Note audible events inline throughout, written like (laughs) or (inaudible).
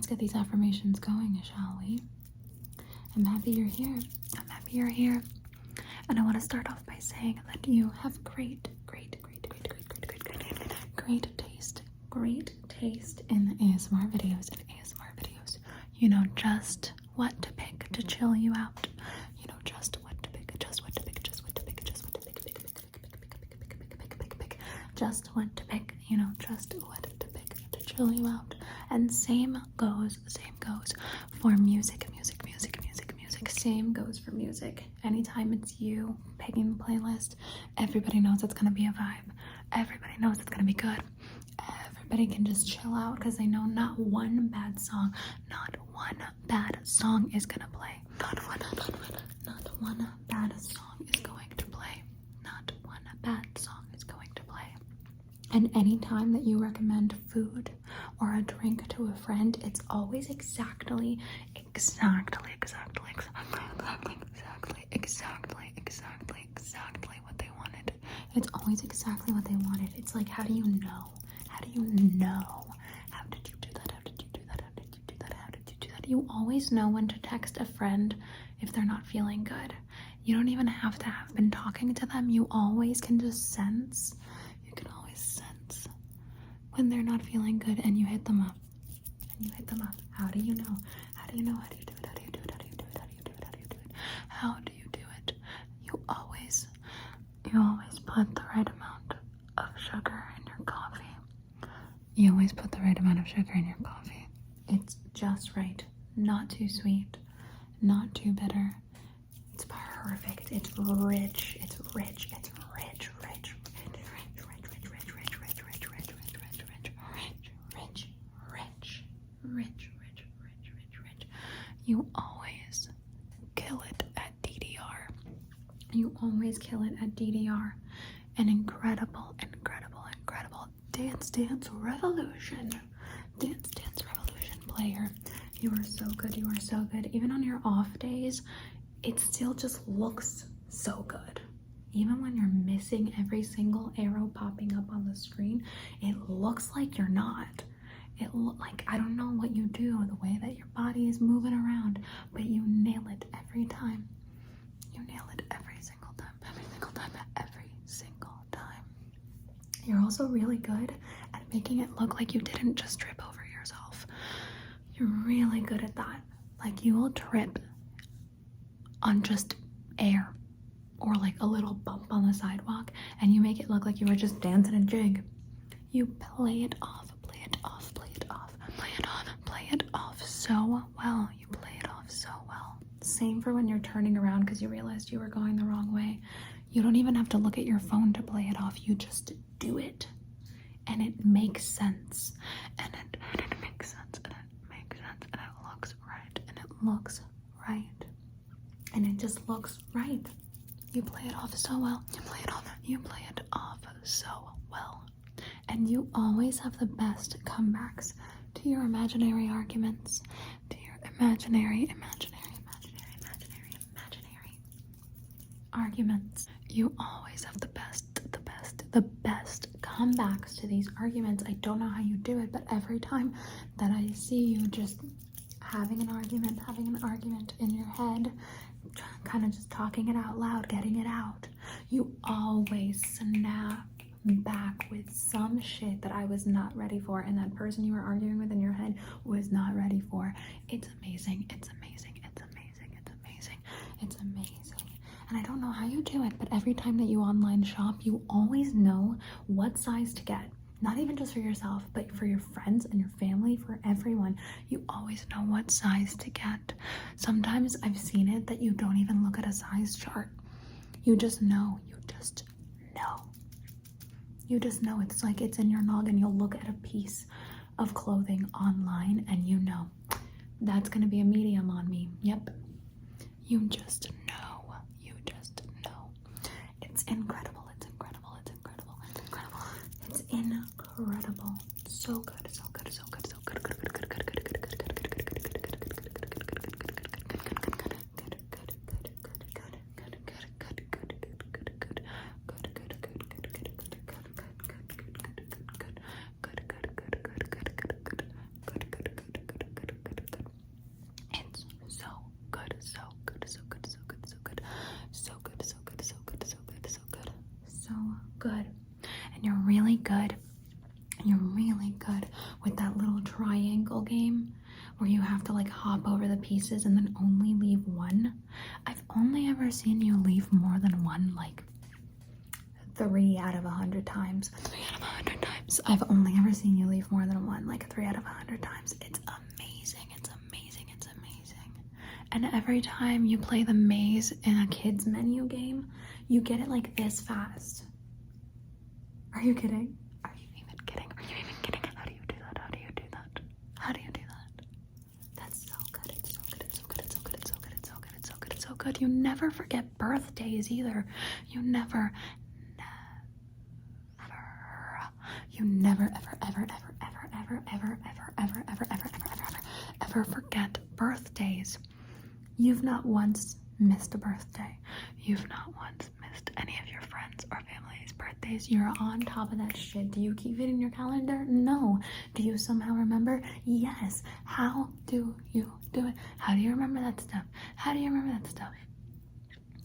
let's get these affirmations going, shall we? I'm happy you're here. I'm happy you're here. And I want to start off by saying that you have great, great, great, great, great, great, great, great, great taste. Great taste in ASMR videos. In ASMR videos. You know just what to pick to chill you out. You know just what to pick, just what to pick, just what to pick, just what to pick, pick, pick, pick, pick, pick, pick, pick, pick, pick, pick, pick, just what to pick. You know just what to pick to chill you out. And same goes, same goes for music, music, music, music, music. Same goes for music. Anytime it's you picking the playlist, everybody knows it's gonna be a vibe. Everybody knows it's gonna be good. Everybody can just chill out because they know not one bad song, not one bad song is gonna play. Not one, not one, not one bad song is going to play. Not one bad song is going to play. And anytime that you recommend food or a drink to a friend, it's always exactly, exactly, exactly, exactly, exactly, exactly, exactly, exactly exactly what they wanted. It's always exactly what they wanted. It's like, how do you know? How do you know? How did you do that? How did you do that? How did you do that? How did you do that? You always know when to text a friend if they're not feeling good. You don't even have to have been talking to them. You always can just sense. You can always sense when they're not feeling good and you hit them up. And you hit them up. How do you know? How do you know? How do you do it? How do you do it? How do you do it? How do you do it? How do you do it? How do you do it? You always, you always put the right amount of sugar in your coffee. You always put the right amount of sugar in your coffee. It's just right. Not too sweet, not too bitter. It's perfect. It's rich. It's rich. It's rich, rich, rich, rich, rich, rich, rich. You always kill it at DDR. You always kill it at DDR. An incredible, incredible, incredible Dance Dance Revolution. Dance Dance Revolution player. You are so good. You are so good. Even on your off days, it still just looks so good. Even when you're missing every single arrow popping up on the screen, it looks like you're not. It look like I don't know what you do, the way that your body is moving around, but you nail it every time. You nail it every single time, every single time, every single time. You're also really good at making it look like you didn't just trip over yourself. You're really good at that. Like you will trip on just air or like a little bump on the sidewalk and you make it look like you were just dancing a jig. You play it off, play it off, play it off, play it off, play it off so well. You play it off so well. Same for when you're turning around because you realized you were going the wrong way. You don't even have to look at your phone to play it off. You just do it. And it makes sense. And it, and it makes sense. And it makes sense. And it looks right. And it looks right. And it just looks right. You play it off so well. You play it off. You play it off so well. And you always have the best comebacks to your imaginary arguments, to your imaginary, imaginary, imaginary, imaginary, imaginary arguments. You always have the best, the best, the best comebacks to these arguments. I don't know how you do it, but every time that I see you just having an argument, having an argument in your head, kind of just talking it out loud, getting it out, you always snap back with some shit that I was not ready for, and that person you were arguing with in your head was not ready for. It's amazing. It's amazing. It's amazing. It's amazing. It's amazing. And I don't know how you do it, but every time that you online shop, you always know what size to get. Not even just for yourself, but for your friends and your family, for everyone. You always know what size to get. Sometimes I've seen it that you don't even look at a size chart. You just know. You just know. You just know. It's like it's in your noggin. You'll look at a piece of clothing online and you know that's to be a medium on me. Yep. You just know. You just know. It's incredible. It's incredible. It's incredible. It's incredible. It's incredible. So good. So game where you have to like hop over the pieces and then only leave one. I've only ever seen you leave more than one, like three out of a hundred times. Three out of a hundred times. I've only ever seen you leave more than one, like three out of a hundred times. It's amazing. It's amazing. It's amazing. And every time you play the maze in a kids menu game, you get it like this fast. Are you kidding? Are you even kidding? Are you even kidding? How do you do that? How do you do that? How do you do that? That's so good. It's so good. It's so good. It's so good. It's so good. It's so good. It's so good. You never forget birthdays either. You never, never, you never, ever, ever, ever, ever, ever, ever, ever, ever, ever, ever, ever, ever, ever, ever forget birthdays. You've not once missed a birthday. You've not once missed any of your friends or family's birthdays. You're on top of that shit. Do you keep it in your calendar? No. Do you somehow remember? Yes. How do you do it? How do you remember that stuff? How do you remember that stuff?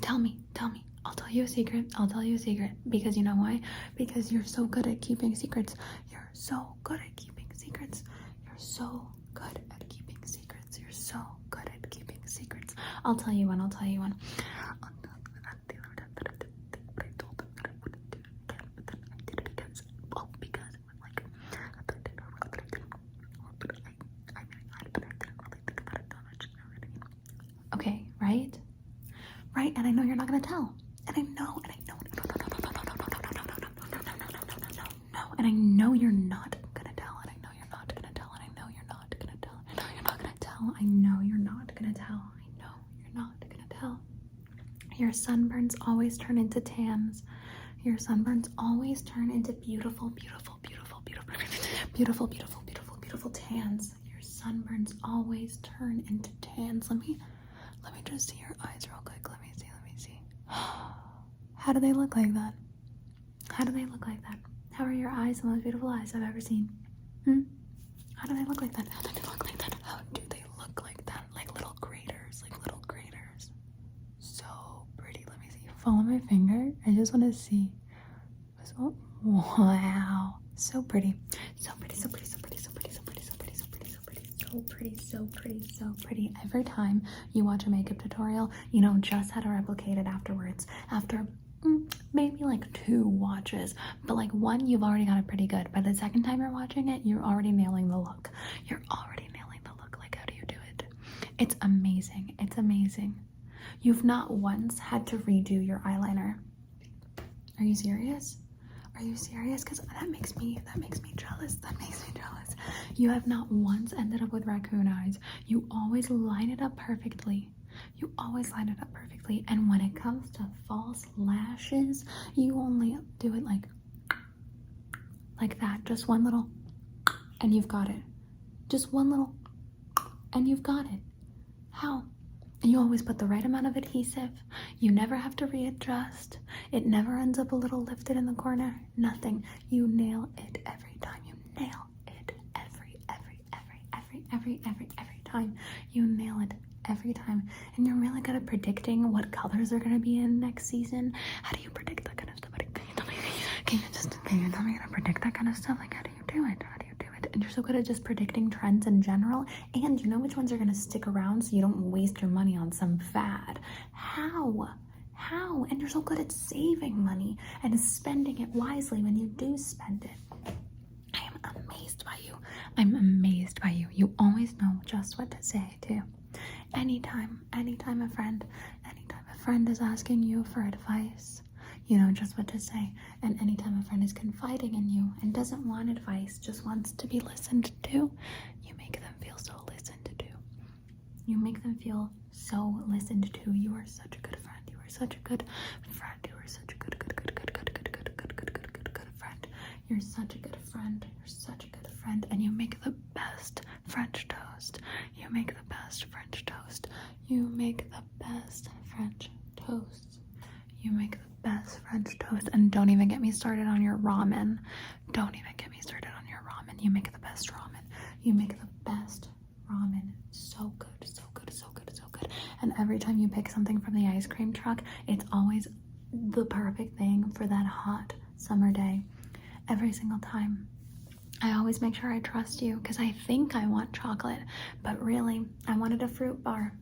Tell me, tell me. I'll tell you a secret. I'll tell you a secret. Because you know why? Because you're so good at keeping secrets. You're so good at keeping secrets. You're so good at keeping secrets. You're so good at keeping secrets. I'll tell you one. I'll tell you one. Tell, I know you're not gonna tell, I know you're not gonna tell. Your sunburns always turn into tans. Your sunburns always turn into beautiful, beautiful, beautiful, beautiful, beautiful, beautiful, beautiful, beautiful tans. Your sunburns always turn into tans. Let me let me just see your eyes real quick. Let me see, let me see. (gasps) How do they look like that? How do they look like that? How are your eyes the most beautiful eyes I've ever seen? Hmm? How do they look like that? How do they look like that? How do they look like that? Like little craters, like little craters. So pretty. Let me see. Follow my finger. I just want to see. Wow. So pretty. So pretty, so pretty, so pretty, so pretty, so pretty, so pretty, so pretty, so pretty, so pretty, so pretty, so pretty. Every time you watch a makeup tutorial, you know just how to replicate it afterwards. After mm, maybe like two watches, but like one, you've already got it pretty good. By the second time you're watching it, you're already nailing the look. You're already nailing the look. Like, how do you do it? It's amazing. It's amazing. You've not once had to redo your eyeliner. Are you serious? Are you serious? Because that makes me that makes me jealous. That (laughs) makes me jealous. You have not once ended up with raccoon eyes. You always line it up perfectly. You always line it up perfectly. And when it comes to false lashes, you only do it like like that. Just one little and you've got it. Just one little and you've got it. How? You always put the right amount of adhesive. You never have to readjust. It never ends up a little lifted in the corner. Nothing. You nail it every time. You nail it every, every, every, every, every, every, every time. You nail it every time. And you're really good at predicting what colors are going to be in next season. How do you predict that kind of stuff? Can you tell me? Can you just can you tell me how to predict that kind of stuff? Like how do you do it? And you're so good at just predicting trends in general. And you know which ones are going to stick around so you don't waste your money on some fad. How? How? And you're so good at saving money and spending it wisely when you do spend it. I am amazed by you. I'm amazed by you. You always know just what to say, too. Anytime, anytime a friend, anytime a friend is asking you for advice, you know just what to say. And anytime a friend is confiding in you and doesn't want advice, just wants to be listened to, you make them feel so listened to. You make them feel so listened to. You are such a good friend. You are such a good friend. You are such a good, good, good, good, good, good, good, good, good, good, good, good friend. You're such a good friend. You're such a good friend. And you make the best French toast. You make the best French toast. You make the best French toast. You make the best French toast. And don't even get me started on your ramen. Don't even get me started on your ramen. You make the best ramen. You make the best ramen. So good, so good, so good, so good. And every time you pick something from the ice cream truck, it's always the perfect thing for that hot summer day. Every single time. I always make sure I trust you because I think I want chocolate, but really, I wanted a fruit bar.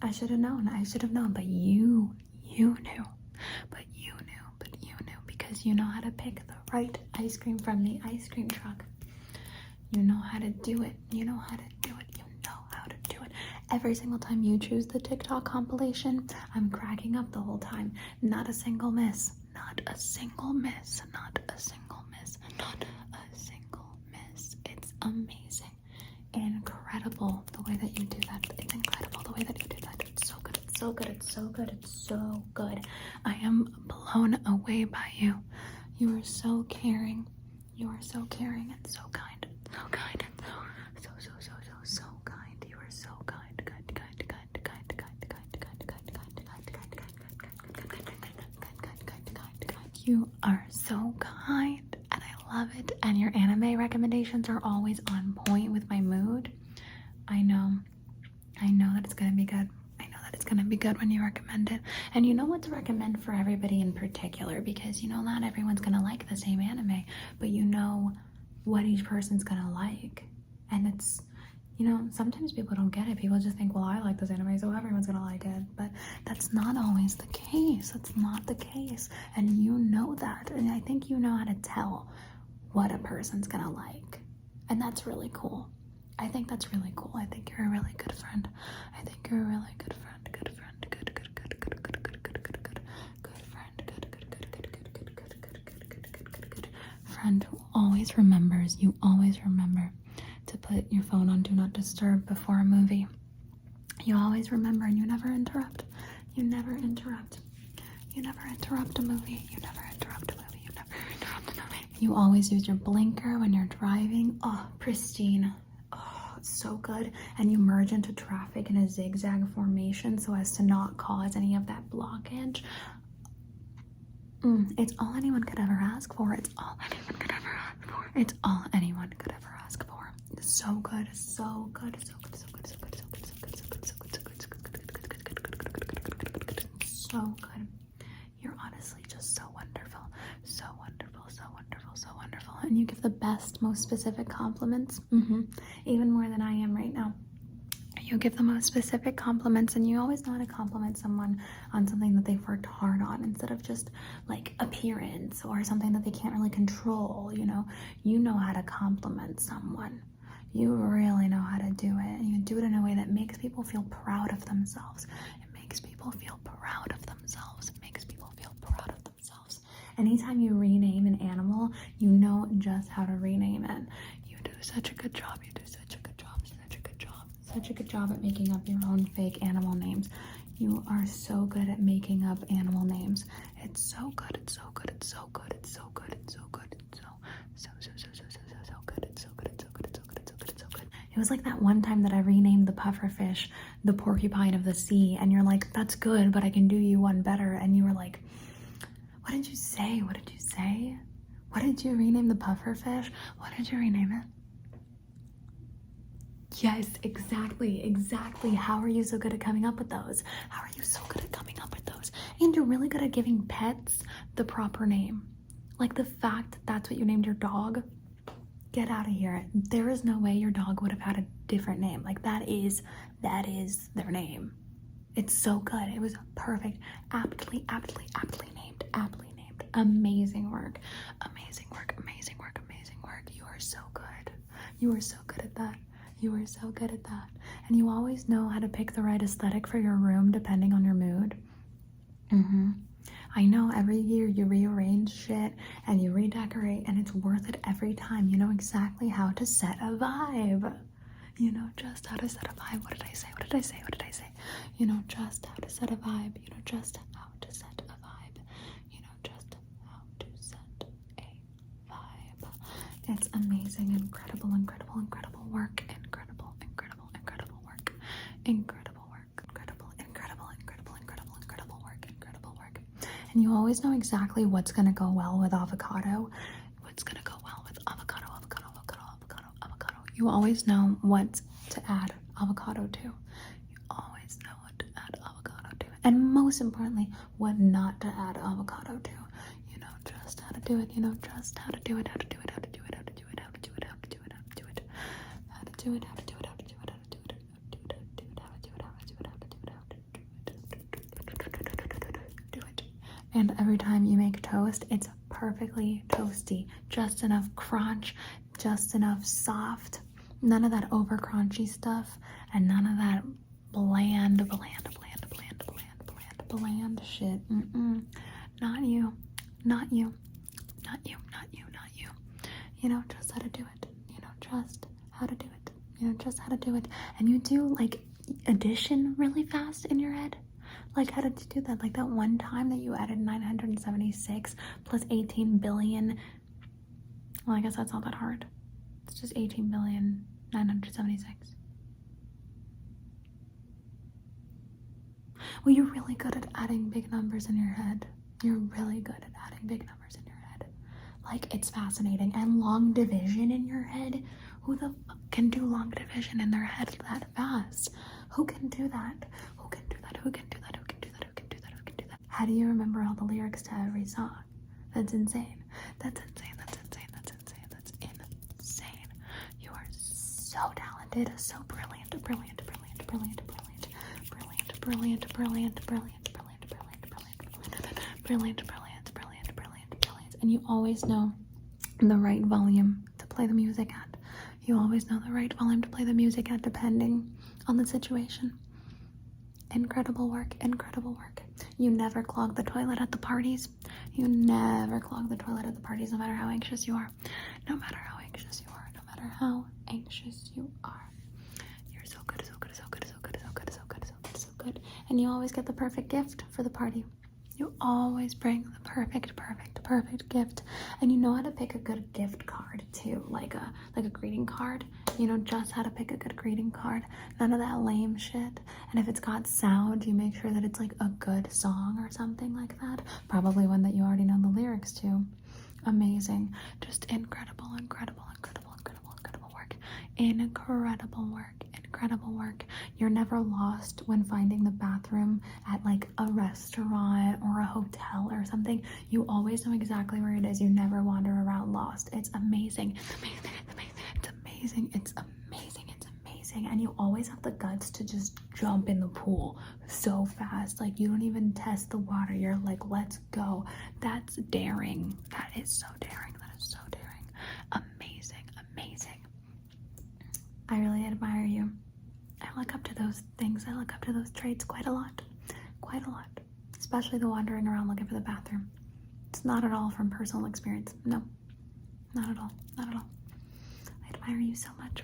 I should have known. I should have known, but you, you knew. But you knew, but you knew because you know how to pick the right ice cream from the ice cream truck. You know how to do it. You know how to do it. You know how to do it. Every single time you choose the TikTok compilation, I'm cracking up the whole time. Not a single miss. Not a single miss. Not a single miss. Not a single miss. It's amazing. Incredible the way that you do that. It's incredible the way that you so good. It's so good. It's so good. I am blown away by you. You are so caring. You are so caring and so kind. So kind kind You are so kind and I love it. And your anime recommendations are always on point with my mood. I know. I know that it's gonna be good. I know that it's gonna be good when you recommend it. And you know what to recommend for everybody in particular because you know not everyone's gonna like the same anime, but you know what each person's gonna like. And it's you know, sometimes people don't get it. People just think, well, I like this anime, so everyone's gonna like it. But that's not always the case. That's not the case. And you know that. And I think you know how to tell what a person's gonna like. And that's really cool. I think that's really cool. I think you're a really good friend. I think you're a really good friend. Good friend. Friend who always remembers, you always remember to put your phone on do not disturb before a movie. You always remember and you never interrupt. You never interrupt. You never interrupt a movie. You never interrupt a movie. You never interrupt a movie. You always use your blinker when you're driving. Oh, pristine. Oh, it's so good. And you merge into traffic in a zigzag formation so as to not cause any of that blockage. Mm, it's all anyone could ever ask for. It's all anyone could ever ask for. It's all anyone could ever ask for. So good, so good, so good, so good, so good, so good, so good, so good, so good, so good, so good, so good. You're honestly just so wonderful, so wonderful, so wonderful, so wonderful, and you give the best, most specific compliments, mm-hmm. even more than I am right now you give the most specific compliments and you always know how to compliment someone on something that they've worked hard on instead of just like appearance or something that they can't really control you know? You know how to compliment someone. You really know how to do it and you do it in a way that makes people feel proud of themselves. It makes people feel proud of themselves. It makes people feel proud of themselves. Anytime you rename an animal you know just how to rename it. You do such a good job. You do such a good job such a good job such a good job at making up your own fake animal names you are so good at making up animal names it's so good it's so good it's so good it's so good it's so good it's so so so so so so so so good it's so good it's so good it's so good it's so good it's so good it was like that one time that I renamed the puffer fish the porcupine of the sea and you're like that's good but I can do you one better and you were like what did you say what did you say what did you rename the puffer fish what did you rename it Yes, exactly, exactly. How are you so good at coming up with those? How are you so good at coming up with those? And you're really good at giving pets the proper name. Like the fact that's what you named your dog. Get out of here. There is no way your dog would have had a different name. Like that is that is their name. It's so good. It was perfect. Aptly, aptly, aptly named. Aptly named. Amazing work. Amazing work. Amazing work. Amazing work. You are so good. You are so good at that. You are so good at that. And you always know how to pick the right aesthetic for your room depending on your mood. Mm-hmm. I know every year you rearrange shit and you redecorate, and it's worth it every time. You know exactly how to set a vibe. You know just how to set a vibe. What did I say? What did I say? What did I say? You know just how to set a vibe. You know just how to set a vibe. You know just how to set a vibe. It's amazing, incredible, incredible, incredible work. Incredible work. Incredible, incredible, incredible, incredible, incredible work, incredible work. And you always know exactly what's gonna go well with avocado. What's gonna go well with avocado, avocado, avocado, avocado, avocado. You always know what to add avocado to. You always know what to add avocado to. And most importantly, what not to add avocado to. You know just how to do it, you know just how to do it, how to do it, how to do it, how to do it, how to do it, how to do it, how to do it, how to do it, how to do it. And every time you make toast, it's perfectly toasty. Just enough crunch, just enough soft. None of that over crunchy stuff, and none of that bland, bland, bland, bland, bland, bland, bland shit. Mm-mm. Not you. Not you. Not you. Not you. Not you. You know just how to do it. You know just how to do it. You know just how to do it. And you do like addition really fast in your head. Like how did you do that? Like that one time that you added 976 plus 18 billion. Well, I guess that's not that hard. It's just 18 billion 976. Well, you're really good at adding big numbers in your head. You're really good at adding big numbers in your head. Like, it's fascinating. And long division in your head. Who the can do long division in their head that fast? Who can do that? Who can do that? Who can do that? How do you remember all the lyrics to every song? That's insane. That's insane. That's insane. That's insane. That's insane. You are so talented, so brilliant, brilliant, brilliant, brilliant, brilliant, brilliant, brilliant, brilliant, brilliant, brilliant, brilliant, brilliant, brilliant, brilliant, brilliant, brilliant, brilliant. And you always know the right volume to play the music at. You always know the right volume to play the music at depending on the situation. Incredible work, incredible work. You never clog the toilet at the parties. You never clog the toilet at the parties, no matter how anxious you are. No matter how anxious you are, no matter how anxious you are. You're so good, so good, so good, so good, so good, so good, so good, so good. And you always get the perfect gift for the party. You always bring the perfect, perfect, perfect gift. And you know how to pick a good gift card too, like a like a greeting card. You know just how to pick a good greeting card. None of that lame shit. And if it's got sound, you make sure that it's like a good song or something like that. Probably one that you already know the lyrics to. Amazing. Just incredible, incredible, incredible, incredible, incredible work. Incredible work. Incredible work. You're never lost when finding the bathroom at like a restaurant or a hotel or something. You always know exactly where it is. You never wander around lost. It's amazing. It's amazing. It's amazing. It's amazing. It's amazing. It's amazing. And you always have the guts to just jump in the pool so fast. Like you don't even test the water. You're like, let's go. That's daring. That is so daring. That is so daring. Amazing. Amazing. I really admire you. I look up to those things. I look up to those traits quite a lot. Quite a lot. Especially the wandering around looking for the bathroom. It's not at all from personal experience. No. Not at all. Not at all. I admire you so much.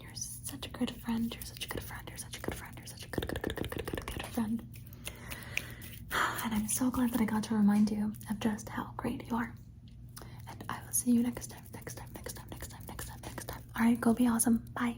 You're such a good friend. You're such a good friend. You're such a good friend. You're such a good, good, good, good, good, good, good friend. (sighs) And I'm so glad that I got to remind you of just how great you are. And I will see you next time, next time, next time, next time, next time, next time. All right, go be awesome. Bye.